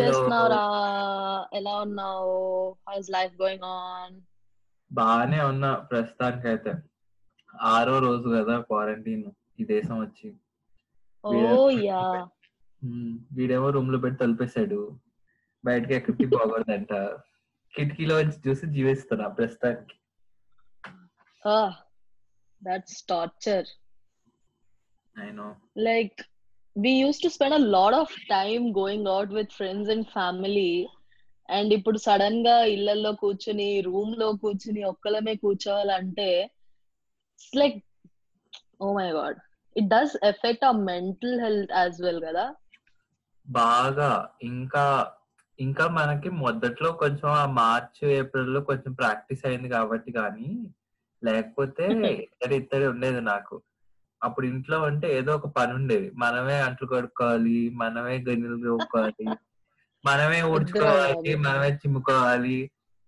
చేస్తున్నావురా? ఎలా ఉన్నావు? హౌస్ లైఫ్ గోయింగ్ ఆన్ బాగానే ఉన్నా ప్రస్తుతానికి అయితే ఆరో రోజు కదా క్వారంటైన్. ఈ దేశం వచ్చి. ఓ యా. ఉమ్, వీడేమో రూమ్లో పెట్టి తలిపేశాడు? బయటకి ఎక్కడికి పోకూడదంట కిటికీలో వచ్చి చూసి జీవిస్తున్నా ప్రస్తుతానికి. దట్స్ టార్చర్ నేను like we used to spend a lot of time going out with friends and family. And ఇప్పుడు సడన్గా ఇళ్ళలో కూర్చుని రూమ్లో కూర్చుని ఒక్కలమే కూర్చోవాలంటే like oh my God it does effect ఆ మెంటల్ హెల్త్ యాజ్ వెల్ కదా? బాగా. ఇంకా ఇంకా మనకి మొదట్లో కొంచెం ఆ మార్చ్ ఏప్రిల్లో కొంచెం ప్రాక్టీస్ అయింది కాబట్టి కానీ లేకపోతే ఇద్దరు ఇద్దరు ఉండేది నాకు. అప్పుడు ఇంట్లో ఉంటే ఏదో ఒక పని ఉండేది. మనమే అంట్లు కడుక్కోవాలి మనమే గిన్నెలు తోముకోవాలి మనమే ఊడ్చుకోవాలి మనమే చిమ్ముకోవాలి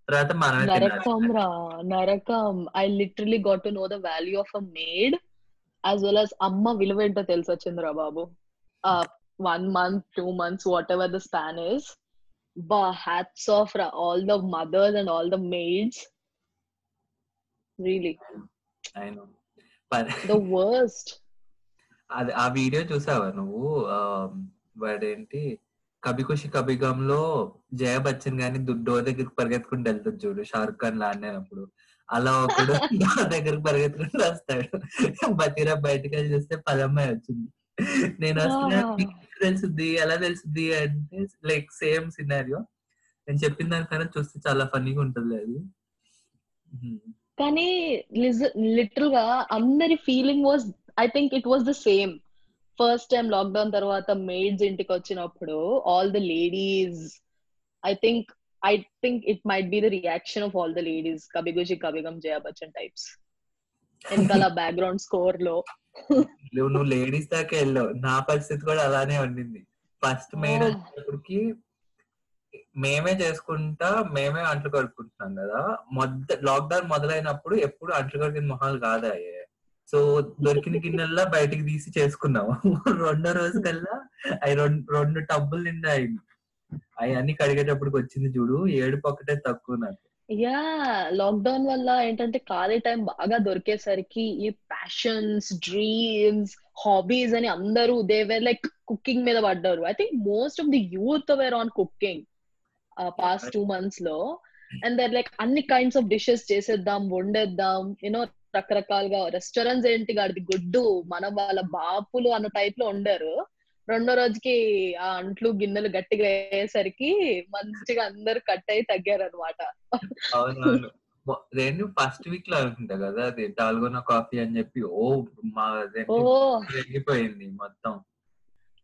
తర్వాత మనమే నరకం రా నరకం. I literally got to know the value of a maid as well as అమ్మ విలువ ఏంటో తెలిసి వచ్చిందిరా బాబు one month two months whatever the span is బా హ్యాట్స్ ఆఫ్ రా. All the mothers and all the maids really ఆయన పని the worst అది ఆ వీడియో చూసావా నువ్వు? వాడేంటి? కభి ఖుషి కభి గమ్లో జయ బచ్చన్ గాని డోర్ దగ్గరికి పరిగెత్తుకుంటూ వెళ్తుంది చూడు షారుఖ్ ఖాన్ లాడినప్పుడు అలా ఒకడు డోర్ దగ్గరికి పరిగెత్తుకుంటూ వస్తాడు. బతీరా బయటకు వెళ్ళి చూస్తే పదమ్మాయి వచ్చింది. నేను. "మీకు తెలుసుద్ది? ఎలా తెలుసుద్ది? అంటే లైక్ సేమ్ సినారియో నేను చెప్పిన దానికన్నా చూస్తే చాలా ఫన్నీగా ఉంటుంది అది. కానీ లిటరల్గా అందరి feeling was I think it was the same. First time lockdown తర్వాత మేడ్స్ ఇంటికి వచ్చినప్పుడు all the ladies I think I think it might be the reaction of all the ladies కబిగుజి కబిగం జయా బచ్చన్ టైప్స్. వెనకాల బ్యాక్గ్రౌండ్ స్కోర్లో నువ్వు లేడీస్ దాకా వెళ్ళావు. నా పరిస్థితి కూడా అలానే ఉండింది. First main. వచ్చేటప్పటికి మేమే చేసుకుంటా మేమే అంట్లు కడుక్కుంటున్నాం కదా. మొద లాక్డౌన్ మొదలైనప్పుడు ఎప్పుడు అంట్లు కడిగిన మొహాలు కాదాయే సో దొరికిన గిన్నెల్లా బయటికి తీసి చేసుకున్నాము రెండో రోజు కల్లా అవి రెండు రెండు టబ్బులు నిండా అయింది. అవి అన్ని కడిగేటప్పటికి వచ్చింది చూడు ఏడు పక్కటే తక్కువ నాకు. యా లాక్డౌన్ వల్ల ఏంటంటే ఖాళీ టైం బాగా దొరికేసరికి ఈ ప్యాషన్స్ డ్రీమ్స్ హాబీస్ అని అందరూ దే వేర్ లైక్ కుకింగ్ మీద పడ్డారు. I think most of the youth were on cooking past two మంత్స్లో. అండ్ దర్ లైక్ అన్ని కైండ్స్ ఆఫ్ డిషెస్ చేసేద్దాం వండేద్దాం యూనో రకరకాలుగా రెస్టారెంట్స్ ఏంటి గాడిది గుడ్డు మన వాళ్ళ బాపులు అన్న టైప్లో వండారు. రెండో రోజుకి ఆ అంట్లు గిన్నెలు గట్టిగా అయ్యేసరికి మంచిగా అందరు కట్ అయి తగ్గారు అనమాట రెండు ఫస్ట్ వీక్లో అనుకుంటా కదా అది డాల్గోనా కాఫీ అని చెప్పి ఓ మా వెళ్ళిపోయింది మొత్తం.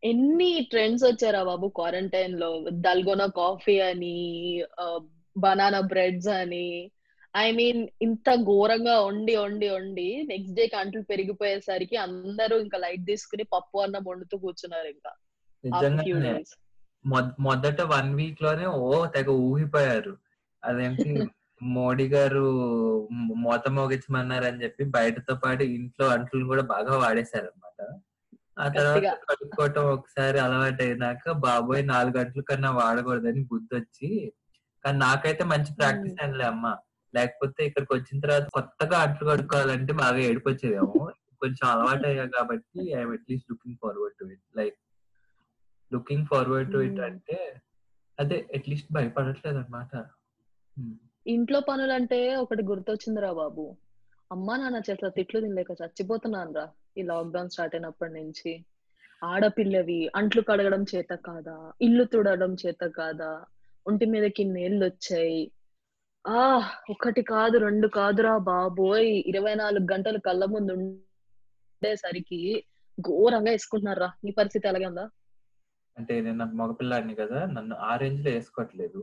ఎన్ని ట్రెండ్స్ వచ్చారా బాబు క్వారంటైన్లో? దల్గోనా కాఫీ అని బనానా బ్రెడ్స్ అని. ఐ మీన్ ఇంత ఘోరంగా వండి వండి వండి నెక్స్ట్ డే కంట్లు పెరిగిపోయేసరికి అందరూ ఇంకా లైట్ తీసుకుని పప్పు అన్నం వండుతూ కూర్చున్నారు ఇంకా. మొదట వన్ వీక్లోనే ఓ తెగ ఊగిపోయారు అదేంటి? మోడీ గారు మోత మోగించమన్నారని చెప్పి బయటతో పాటు ఇంట్లో అంట్లు కూడా బాగా వాడేశారు ఆ తర్వాత. కడుక్కోవటం ఒకసారి అలవాటు అయినాక బాబోయ్ నాలుగు గంటల కన్నా వాడకూడదని బుద్ధి వచ్చి కానీ నాకైతే మంచి ప్రాక్టీస్ అనిలే అమ్మ. లేకపోతే ఇక్కడికి వచ్చిన తర్వాత కొత్తగా అంట్లు కడుక్కోవాలంటే బాగా ఏడుపు వచ్చేదేమో కొంచెం అలవాటు అయ్యా కాబట్టి I'm at least looking forward to it. Like looking forward to it. అంటే అదే అట్లీస్ట్ భయపడట్లేదు అనమాట ఇంట్లో పనులు అంటే ఒకటి గుర్తొచ్చిందిరా బాబు. అమ్మా నాన్న చేతిలో తిట్లు తినలేక చచ్చిపోతున్నాను రా ఈ లాక్డౌన్ స్టార్ట్ అయినప్పటి నుంచి. ఆడపిల్లవి అంట్లు కడగడం చేత కాదా? ఇల్లు తుడడం చేత కాదా? ఒంటి మీదకి నీళ్ళు వచ్చాయి. ఆ ఒకటి కాదు రెండు కాదురా బాబోయ్. ఇరవై నాలుగు గంటలు కళ్ళ ముందు ఉండేసరికి ఘోరంగా వేసుకుంటున్నారా నీ పరిస్థితి ఎలాగే ఉందా? అంటే నేను నాకు మగపిల్లాడిని కదా నన్ను ఆ రేంజ్లో వేసుకోవట్లేదు.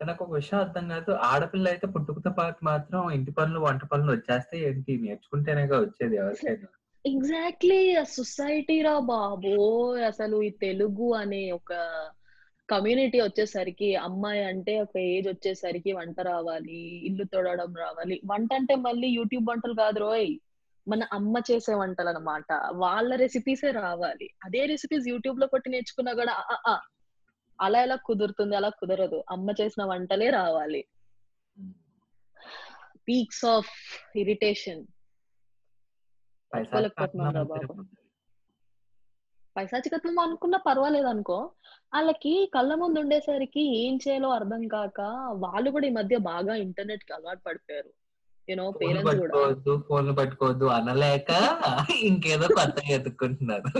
నాకు ఒక విషయం అర్థం కాదు. ఆడపిల్ల అయితే పుట్టుకతో పాటు మాత్రం ఇంటి పనులు వంట పనులు వచ్చేస్తే ఏంటి? నేర్చుకుంటేనేగా వచ్చేది ఎవరికైనా. ఎగ్జాక్ట్లీ ఆ సొసైటీ రా బాబో. అసలు ఈ తెలుగు అనే ఒక కమ్యూనిటీ వచ్చేసరికి అమ్మాయి అంటే ఒక ఏజ్ వచ్చేసరికి వంట రావాలి ఇల్లు తొడవడం రావాలి. వంట అంటే మళ్ళీ యూట్యూబ్ వంటలు కాదు రోయ్. మన అమ్మ చేసే వంటలు అన్నమాట వాళ్ళ రెసిపీసే రావాలి. అదే రెసిపీస్ యూట్యూబ్లో కొట్టి నేర్చుకున్నా కూడా అలా ఎలా కుదురుతుంది? అలా కుదరదు. అమ్మ చేసిన వంటలే రావాలి. పీక్స్ ఆఫ్ ఇరిటేషన్ రా బాబు? పైశాచికత్వం అనుకున్నా పర్వాలేదు అనుకో వాళ్ళకి కళ్ళ ముందు ఉండేసరికి ఏం చేయాలో అర్థం కాక వాళ్ళు కూడా ఈ మధ్య బాగా ఇంటర్నెట్కి అలవాటు పడిపోయారు. యూనో ఫోన్ పేరెంట్స్ కూడా. పట్టుకోవద్దు ఫోన్లు పట్టుకోవద్దు అనలేక ఇంకేదో కొత్తగా ఎత్తుకుంటున్నారు.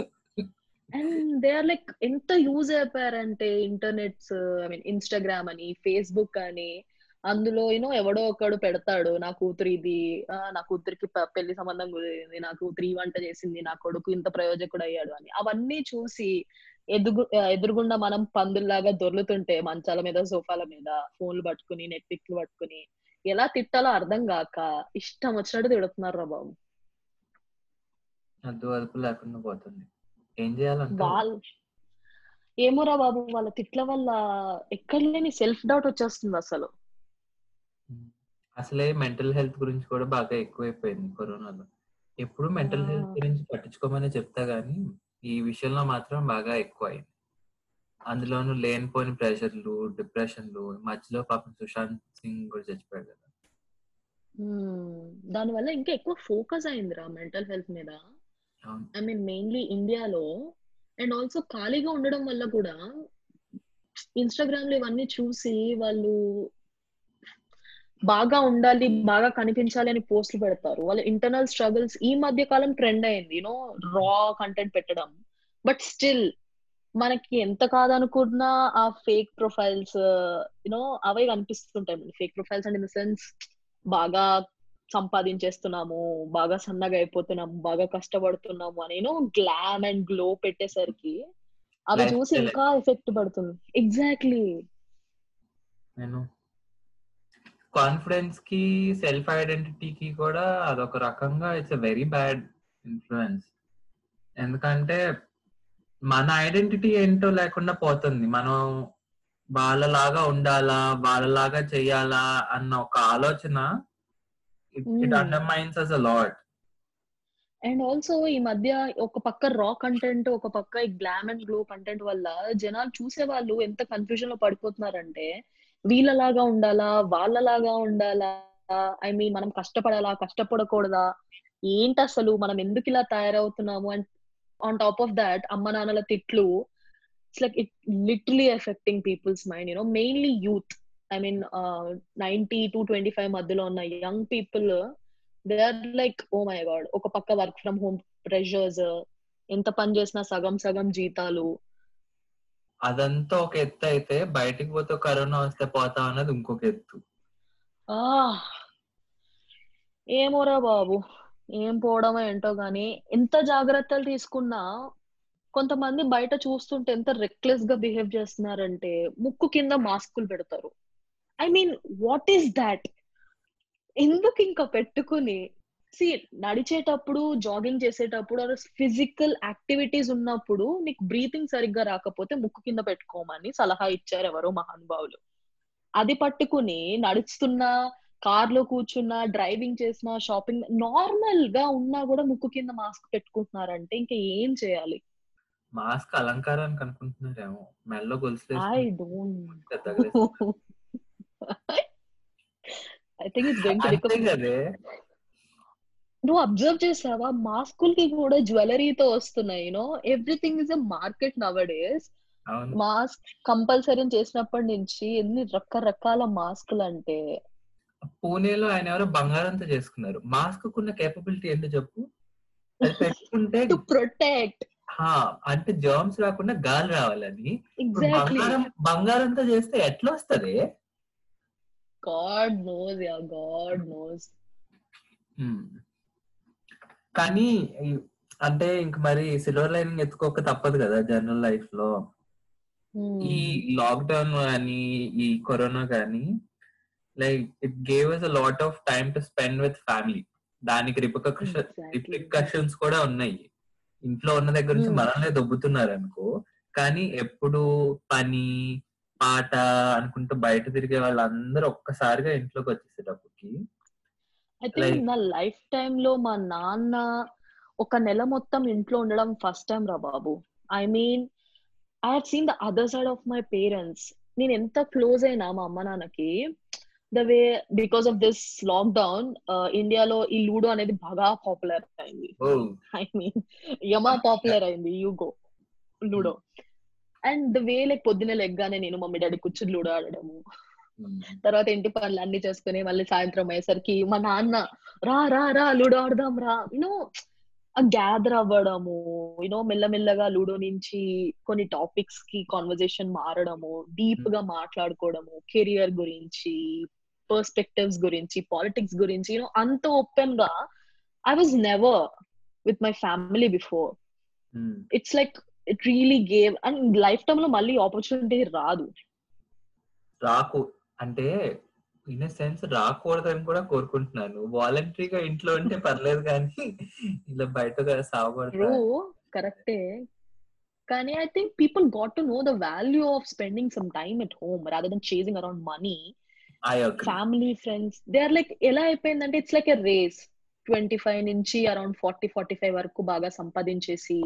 అండ్ దే ఆర్ లైక్ ఎంత యూజ్ అయిపోయారంటే ఇంటర్నెట్స్ ఐ మీన్ ఇన్స్టాగ్రామ్ అని ఫేస్బుక్ అని అందులో యూనో ఎవడో ఒకడు పెడతాడు నా కూతురు ఇది నా కూతురికి పెళ్ళి సంబంధం కుదిరింది నా కూతురు ఈ వంట చేసింది నా కొడుకు ఇంత ప్రయోజకుడు అయ్యాడు అని. అవన్నీ చూసి ఎదుగు ఎదురుగుండా మనం పందుల్లాగా దొర్లుతుంటే మంచాల మీద సోఫాల మీద ఫోన్లు పట్టుకుని నెట్ఫ్లిక్స్ పట్టుకుని ఎలా తిట్టాలో అర్థం కాక ఇష్టం వచ్చినట్టు తిడుతున్నారు రా బాబు. అద్దు అదుపు లేకుండా పోతుంది. ఏం చేయాలంటే వాళ్ళు ఏమోరా బాబు వాళ్ళ తిట్ల వల్ల ఎక్కడ లేని సెల్ఫ్ డౌట్ వచ్చేస్తుంది అసలు. అసలే మెంటల్ హెల్త్ గురించి కూడా బాగా ఎక్కువైపోయింది కరోనాలో. ఎప్పుడు మెంటల్. హెల్త్ గురించి పట్టించుకోమని చెప్తా గానీ ఈ విషయంలో మాత్రం బాగా ఎక్కువ అయింది అందులోనూ లేనిపోని ప్రెషర్లు డిప్రెషన్లు మధ్యలో పాపం సుశాంత్ సింగ్ కూడా చచ్చిపోయాడు కదా. దాని వల్ల ఇంకా ఎక్కువ ఫోకస్ అయిందిరా మెంటల్ హెల్త్ మీద. ఐ మీన్ మెయిన్లీ ఇండియాలో అండ్ ఆల్సో ఖాళీగా ఉండడం వల్ల కూడా ఇన్స్టాగ్రామ్లో ఇవన్నీ చూసి వాళ్ళు బాగా ఉండాలి బాగా కనిపించాలి అని పోస్టులు పెడతారు. వాళ్ళ ఇంటర్నల్ స్ట్రగుల్స్ ఈ మధ్య కాలం ట్రెండ్ అయింది. యూనో రా కంటెంట్ పెట్టడం. బట్ స్టిల్ మనకి ఎంత కాదనుకున్నా ఆ ఫేక్ ప్రొఫైల్స్ యూనో అవే కనిపిస్తుంటాయి fake profiles and in the sense బాగా సంపాదించేస్తున్నాము బాగా సన్నగా అయిపోతున్నాము బాగా కష్టపడుతున్నాము అని యూనో గ్లామ్ అండ్ గ్లో పెట్టేసరికి అవి. చూసి ఇంకా ఎఫెక్ట్ పడుతుంది. ఎగ్జాక్ట్లీ నేను కాన్ఫిడెన్స్కి సెల్ఫ్ ఐడెంటిటీకి కూడా అదొక రకంగా it's a very bad influence ఎందుకంటే మన ఐడెంటిటీ ఏంటో లేకుండా పోతుంది. మనం వాళ్ళలాగా ఉండాలా వాళ్ళలాగా చెయ్యాలా అన్న ఒక ఆలోచన it. Undermines us a lot and also ఈ మధ్య ఒక పక్క రా కంటెంట్ ఒక పక్క ఈ గ్లామ్ అండ్ గ్లో కంటెంట్ వల్ల జనాలు చూసే వాళ్ళు ఎంత కన్ఫ్యూజన్లో పడిపోతున్నారంటే వీళ్ళలాగా ఉండాలా? వాళ్ళలాగా ఉండాలా? ఐ మీన్ మనం కష్టపడాలా? కష్టపడకూడదా? ఏంటి అసలు? మనం ఎందుకు ఇలా తయారవుతున్నాము? And on top of that అమ్మ నాన్నల తిట్లు it's like it literally affecting people's mind you know mainly youth I mean ninety to twenty five మధ్యలో ఉన్న young people they are like oh my God ఒక పక్క వర్క్ ఫ్రమ్ హోమ్ ప్రెషర్స్ ఎంత పని చేసినా సగం సగం జీతాలు అదంతా ఒక ఎత్తు అయితే బయటికి పోతే కరోనా వస్తే పోతా అన్నది ఇంకొక ఎత్తు. ఆ ఏమోరా బాబు ఏం పోవడమో ఏంటో గానీ ఎంత జాగ్రత్తలు తీసుకున్నా కొంతమంది బయట చూస్తుంటే ఎంత రెక్లెస్గా బిహేవ్ చేస్తున్నారంటే ముక్కు కింద మాస్కులు పెడతారు. I mean what is that ఎందుకు ఇంకా పెట్టుకుని సి నడిచేటప్పుడు జాగింగ్ చేసేటప్పుడు ఫిజికల్ యాక్టివిటీస్ ఉన్నప్పుడు నీకు బ్రీతింగ్ సరిగ్గా రాకపోతే ముక్కు కింద పెట్టుకోమని సలహా ఇచ్చారు ఎవరో మహానుభావులు. అది పట్టుకుని నడుస్తున్నా కార్లో కూర్చున్నా డ్రైవింగ్ చేసినా షాపింగ్ నార్మల్గా ఉన్నా కూడా ముక్కు కింద మాస్క్ పెట్టుకుంటున్నారంటే ఇంకా ఏం చేయాలి? మాస్క్ అలంకారానికి అనుకుంటున్నారేమో. మెల్లో I don't. I think it's going to become నువ్వు అబ్జర్వ్ చేసావా? మాస్కులకి కూడా జ్యువెలరీతో వస్తున్నాయి you know everything is a market nowadays అవును. మాస్క్ కంపల్సరీ చేసినప్పటి నుంచి ఎన్ని రకరకాల మాస్కులు అంటే పూణేలో ఆయన ఎవరో బంగారంతో చేసుకున్నారు. మాస్క్ కున్న కేపబిలిటీ ఏంటో చెప్పు. అది పెట్టుకుంటే టు ప్రొటెక్ట్ హా, అంటే జర్మ్స్ రాకుండా గాలి రావాలని. బంగారం బంగారంతో చేస్తే ఎట్లా వస్తది? God knows ya God knows. కానీ అంటే ఇంక మరి సిల్వర్ లైనింగ్ ఎత్తుకోక తప్పదు కదా జనరల్ లైఫ్లో ఈ లాక్డౌన్ కానీ ఈ కరోనా కానీ like it gave us lot of time to spend with family దానికి రిపకషన్ రిప్రికషన్స్ కూడా ఉన్నాయి. ఇంట్లో ఉన్న దగ్గర నుంచి. మనల్నే దొబ్బుతున్నారు అనుకో కానీ ఎప్పుడు పని పాట అనుకుంటూ బయట తిరిగే వాళ్ళందరూ ఒక్కసారిగా ఇంట్లోకి వచ్చేసేటప్పటికి ఐ థింక్ Like- నా లైఫ్ టైమ్లో మా నాన్న ఒక నెల మొత్తం ఇంట్లో ఉండడం ఫస్ట్ టైం రా బాబు. I mean I have seen the other side of my parents నేను ఎంత క్లోజ్ అయినా మా అమ్మ నాన్నకి the way because of this lockdown ఇండియాలో ఈ లూడో అనేది బాగా పాపులర్ అయింది. ఐ మీన్ యమా పాపులర్ అయింది ego ludo and the way like పొద్దున లెగ్గానే నేను మమ్మీ డాడీ కూర్చుని లూడో ఆడడము. తర్వాత ఇంటి పనులు అన్ని చేసుకుని మళ్ళీ సాయంత్రం అయ్యేసరికి మా నాన్న రా రా రా లూడో ఆడదాం రా. యూనో గ్యాదర్ అవ్వడము యూనో మెల్లమెల్లగా లూడో నుంచి కొన్ని టాపిక్స్కి కాన్వర్జేషన్ మారడము డీప్గా మాట్లాడుకోవడము కెరియర్ గురించి పర్స్పెక్టివ్స్ గురించి పాలిటిక్స్ గురించి యూనో అంత ఓపెన్గా I was never with my family before it's like it really gave and life టైమ్లో మళ్ళీ ఆపర్చునిటీ రాదు. రాకు అంటే ఇన్ సెన్స్ రాకూడదని కూడా కోరుకుంటున్నాను. వాలంటరీగా ఇంట్లో ఉంటే పర్లేదు కానీ ఇలా బయట సాగకూడదు కరెక్టే కానీ I think people got to know the value of spending some time at home rather than chasing around money family friends they are like ఎలా అయిపోయిందంటే it's like a race twenty five నుంచి అరౌండ్ ఫార్టీ ఫార్టీ ఫైవ్ వరకు బాగా సంపాదించేసి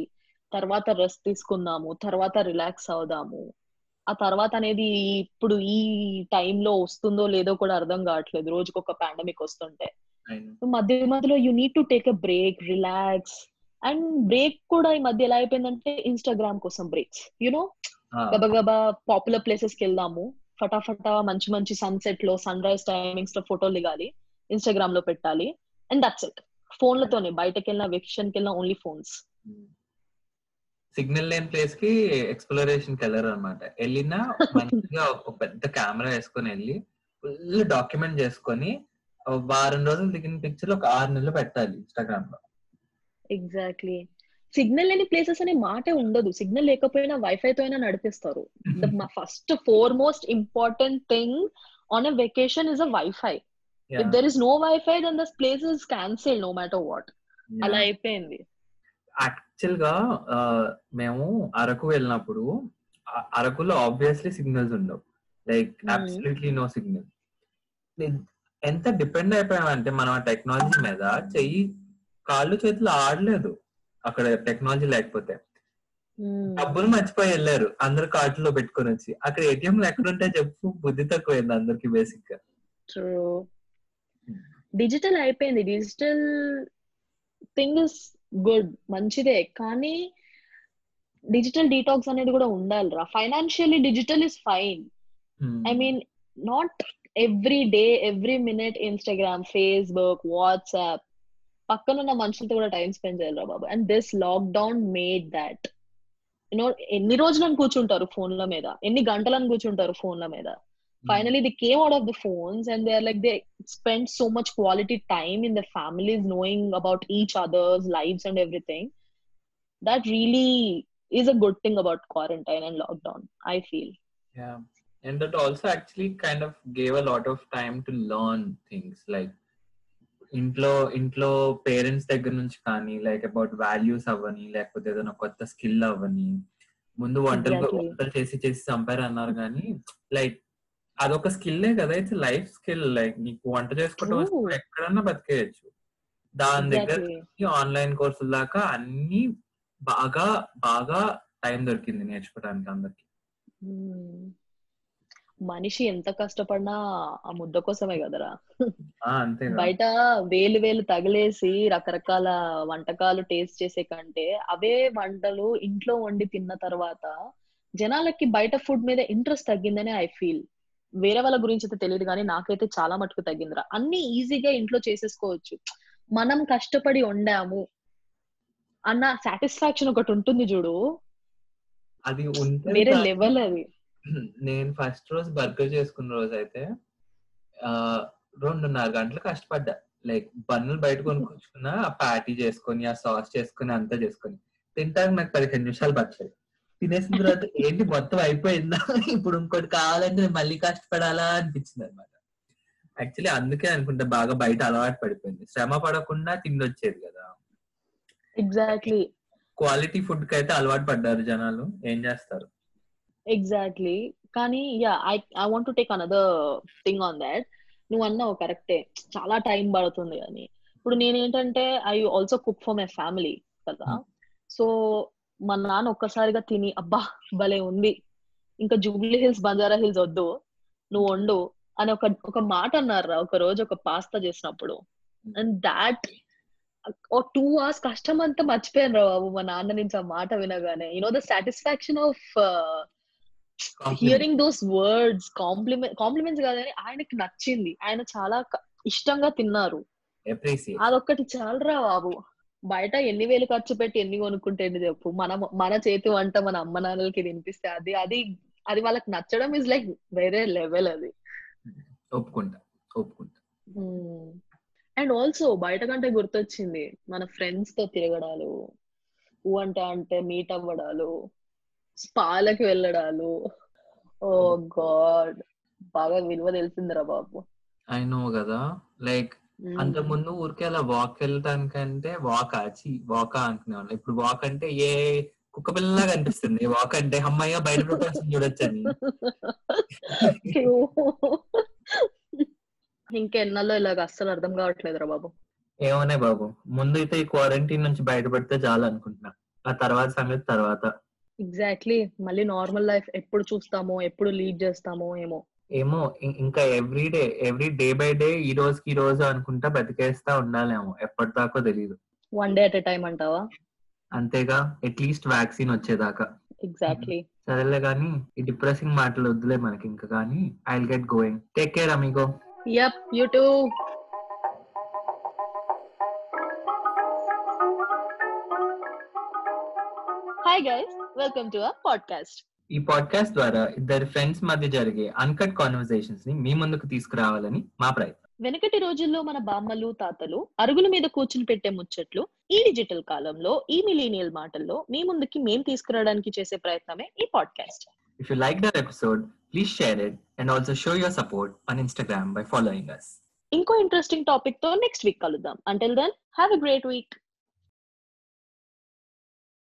తర్వాత rest తీసుకుందాము తర్వాత relax అవుదాము. ఆ తర్వాత అనేది ఇప్పుడు ఈ టైంలో వస్తుందో లేదో కూడా అర్థం కావట్లేదు. రోజుకి ఒక పాండమిక్ వస్తుంటే. మధ్య మధ్యలో you need to take a break relax and break కూడా ఈ మధ్య ఎలా అయిపోయిందంటే ఇన్స్టాగ్రామ్ కోసం బ్రేక్స్. యునో గబగబా పాపులర్ ప్లేసెస్కి వెళ్దాము ఫటాఫటా మంచి మంచి సన్సెట్లో సన్ రైజ్ టైమింగ్స్లో ఫోటోలు దిగాలి. ఇన్స్టాగ్రామ్లో పెట్టాలి. అండ్ దట్స్ ఇట్ ఫోన్లతోనే. బయటకి వెళ్ళిన వెకేషన్కి వెళ్ళిన ఓన్లీ ఫోన్స్ సిగ్నల్ లేని ప్లేస్కి ఎక్స్ప్లోరేషన్కి వెళ్ళారు అనమాట వెళ్ళినా మంచిగా ఒక పెద్ద కెమెరా వేసుకొని వెళ్ళి ఫుల్ డాక్యుమెంట్ చేసుకొని వారం రోజులు దిగిన పిక్చర్ ఒక ఆరు నెలలు పెట్టాలి ఇన్స్టాగ్రామ్లో. ఎగ్జాక్ట్లీ సిగ్నల్ లేని ప్లేసెస్ అనే మాటే ఉండదు. సిగ్నల్ లేకపోయినా వైఫై తో అయినా నడిపిస్తారు first foremost important thing on a vacation is a wifi if there is no wifi then this place is cancel no matter what అలా అయిపోయింది. యాక్చువల్గా మేము అరకు వెళ్ళినప్పుడు అరకులో ఆబ్వియస్లీ సిగ్నల్స్ ఉండవు. లైక్ అబ్సల్యూట్లీ నో సిగ్నల్ ఎంత డిపెండ్ అయిపోయామంటే మనం ఆ టెక్నాలజీ మీద చెయ్యి కాళ్ళు చేతులు ఆడలేదు. అక్కడ టెక్నాలజీ లేకపోతే. డబ్బులు మర్చిపోయి వెళ్ళారు. అందరు కార్డులో పెట్టుకొని వచ్చి. అక్కడ ఏటీఎం ఎక్కడుంటే చెప్పు. బుద్ధి తక్కువైంది అందరికి బేసిక్గా డిజిటల్ అయిపోయింది. డిజిటల్ థింగ్ ఇస్ గుడ్ మంచిదే. కానీ డిజిటల్ డీటాక్స్ అనేది కూడా ఉండాలి రా financially digital is fine I mean not every day every minute Instagram Facebook WhatsApp పక్కన ఉన్న మనుషులతో కూడా టైం స్పెండ్ చేయాలి బాబు. And this lockdown made that you know ఎన్ని రోజులను కూర్చుంటారు ఫోన్ల మీద? ఎన్ని గంటలను కూర్చుంటారు ఫోన్ల మీద? finally they came out of the phones and they're like they spent so much quality time in the families knowing about each other's lives and everything that really is a good thing about quarantine and lockdown i feel yeah and that also actually kind of gave a lot of time to learn things like ఇంట్లో ఇంట్లో parents దగ్గర నుంచి కానీ like about values అవ్వని లేకపోతే ఏదైనా కొత్త skill అవ్వని ముందు వంటలు వంటలు చేసి చేసి చంపారు అన్నారు కానీ లైక్ అదొక స్కిల్లే కదా ఇట్స్ లైఫ్ స్కిల్. లైక్ నీకు వంట చేసుకోవడం ఎక్కడన్నా బతికేయచ్చు. దాని దగ్గర ఆన్లైన్ కోర్సుల దాకా అన్ని బాగా బాగా టైం దొరికింది నేర్చుకోవడానికి అందరికి. మనిషి ఎంత కష్టపడినా ఆ ముద్ద కోసమే కదరా. బయట వేలు వేలు తగిలేసి రకరకాల వంటకాలు టేస్ట్ చేసే కంటే అవే వంటలు ఇంట్లో వండి తిన్న తర్వాత జనాలకి బయట ఫుడ్ మీద ఇంట్రెస్ట్ తగ్గిందని ఐ ఫీల్. వేరే వాళ్ళ గురించి అయితే తెలియదు కానీ నాకైతే చాలా మటుకు తగ్గిందిరా. అన్ని ఈజీగా ఇంట్లో చేసేసుకోవచ్చు. మనం కష్టపడి వండాము అన్న సాటిస్ఫాక్షన్ ఒకటి ఉంటుంది చూడు. అది వేరే లెవెల్ అది. నేను ఫస్ట్ రోజు బర్గర్ చేసుకున్న రోజు అయితే రెండున్నర గంటలు కష్టపడ్డా. లైక్ బన్నులు బయట కొనుక్కొచ్చుకున్నా ఆ ప్యాటీ చేసుకొని ఆ సాస్ చేసుకుని అంతా చేసుకొని. తింటానికి నాకు పదిహేను నిమిషాలు పట్టాయి తినేసిన తర్వాత ఏంటి మొత్తం అయిపోయిందా? ఇప్పుడు ఇంకోటి కావాలంటే మళ్ళీ కష్టపడాలా అనిపించింది అనమాట యాక్చువల్లీ అందుకే అనుకుంటా బాగా బయట అలవాటు పడిపోయింది. శ్రమ పడకుండా తిండొచ్చేది కదా. ఎగ్జాక్ట్లీ క్వాలిటీ ఫుడ్కి అయితే అలవాటు పడ్డారు జనాలు. ఏం చేస్తారు? ఎగ్జాక్ట్లీ కానీ ya I I want to take another thing on that నువ్వు అన్నావు కరెక్టే చాలా టైం పడుతుంది అని. ఇప్పుడు నేను ఏంటంటే I also cook for my family కదా సో మా నాన్న ఒక్కసారిగా తిని అబ్బా భలే ఉంది. ఇంకా జూబ్లీ హిల్స్ బంజారా హిల్స్ వద్దు. నువ్వు వండు అని ఒక ఒక మాట అన్నారా ఒక రోజు ఒక పాస్తా చేసినప్పుడు. And that oh two hours కష్టం అంతా మర్చిపోయాను రా బాబు మా నాన్న నుంచి ఆ మాట వినగానే. You know the satisfaction of hearing those words compliment compliments కాదని ఆయనకి నచ్చింది. ఆయన చాలా ఇష్టంగా తిన్నారు. అదొక్కటి చాలరా బాబు. బయట ఎన్ని వేలు ఖర్చు పెట్టి ఎన్ని కొనుక్కుంటే ఎన్ని చెప్పు? మన మన చేతి వంట మన అమ్మ నాన్నలకి తినిపిస్తే అది అది అది వాళ్ళకి నచ్చడం ఇస్ లైక్ వేరే లెవెల్ అది. ఒప్పుకుంటా ఒప్పుకుంటా. అండ్ ఆల్సో బయట కంటే గుర్తొచ్చింది మన ఫ్రెండ్స్తో తిరగడాలు ఊ అంటే అంటే మీట్ అవ్వడాలు స్పాలకి వెళ్ళడాలు. ఓ గాడ్ బాగా విలువ తెలిసిందిరా బాబు. ఐ నో కదా లైక్ Mm. అంత ముందు ఊరికే అలా వాక్ వెళ్ళటానికంటే వాక్ ఆచి వాక్ అనుకునేవాళ్ళు ఇప్పుడు వాక్ అంటే ఏ కుక్క పిల్లలాగా అనిపిస్తుంది? వాక్ అంటే అమ్మాయిగా బయట ప్రపంచం చూడొచ్చని. ఇంకెన్నాళ్ళు ఇలాగ అస్సలు అర్థం కావట్లేదురా బాబు. ఏమోనే బాబు. ముందు అయితే ఈ క్వారంటైన్ నుంచి బయటపడితే చాలు అనుకుంటున్నా. ఆ తర్వాత సంగతి తర్వాత. ఎగ్జాక్ట్లీ మళ్ళీ నార్మల్ లైఫ్ ఎప్పుడు చూస్తామో ఎప్పుడు లీడ్ చేస్తామో ఏమో. ఏమో ఇంకా every day every day by day ఈ రోజుకి ఈ రోజు అనుకుంటా బతికేస్తా ఉండాలేమో ఎప్పటిదాకో తెలియదు వన్ డే అట్ టైం అంటావా? అంతేగా అట్లీస్ట్ వ్యాక్సిన్ వచ్చేదాకా. ఎగ్జాక్ట్లీ సరేలే కానీ ఈ డిప్రెసింగ్ మాటలు వద్దులే మనకి ఇంకా కానీ I get going take care amigo yup you too hi guys welcome to our podcast ఈ పాడ్కాస్ట్ ద్వారా ఇద్దరు ఫ్రెండ్స్ మధ్య జరిగే అన్కట్ కాన్వర్సేషన్స్ని మీ ముందుకు తీసుకురావాలని మా ప్రయత్నం. వెనకటి రోజుల్లో మన బామ్మలు తాతలు అరుగుల మీద కూర్చుని పెట్టే ముచ్చట్లు ఈ డిజిటల్ కాలంలో ఈ మిలీనియల్ మాటల్లో మీ ముందుకి మేం తీసుకురావడానికి చేసే ప్రయత్నమే ఈ podcast if you like their episode please share it and also show your support on Instagram by following us ఇంకో ఇంట్రెస్టింగ్ టాపిక్తో నెక్స్ట్ వీక్ కలుద్దాం. Until then have a great week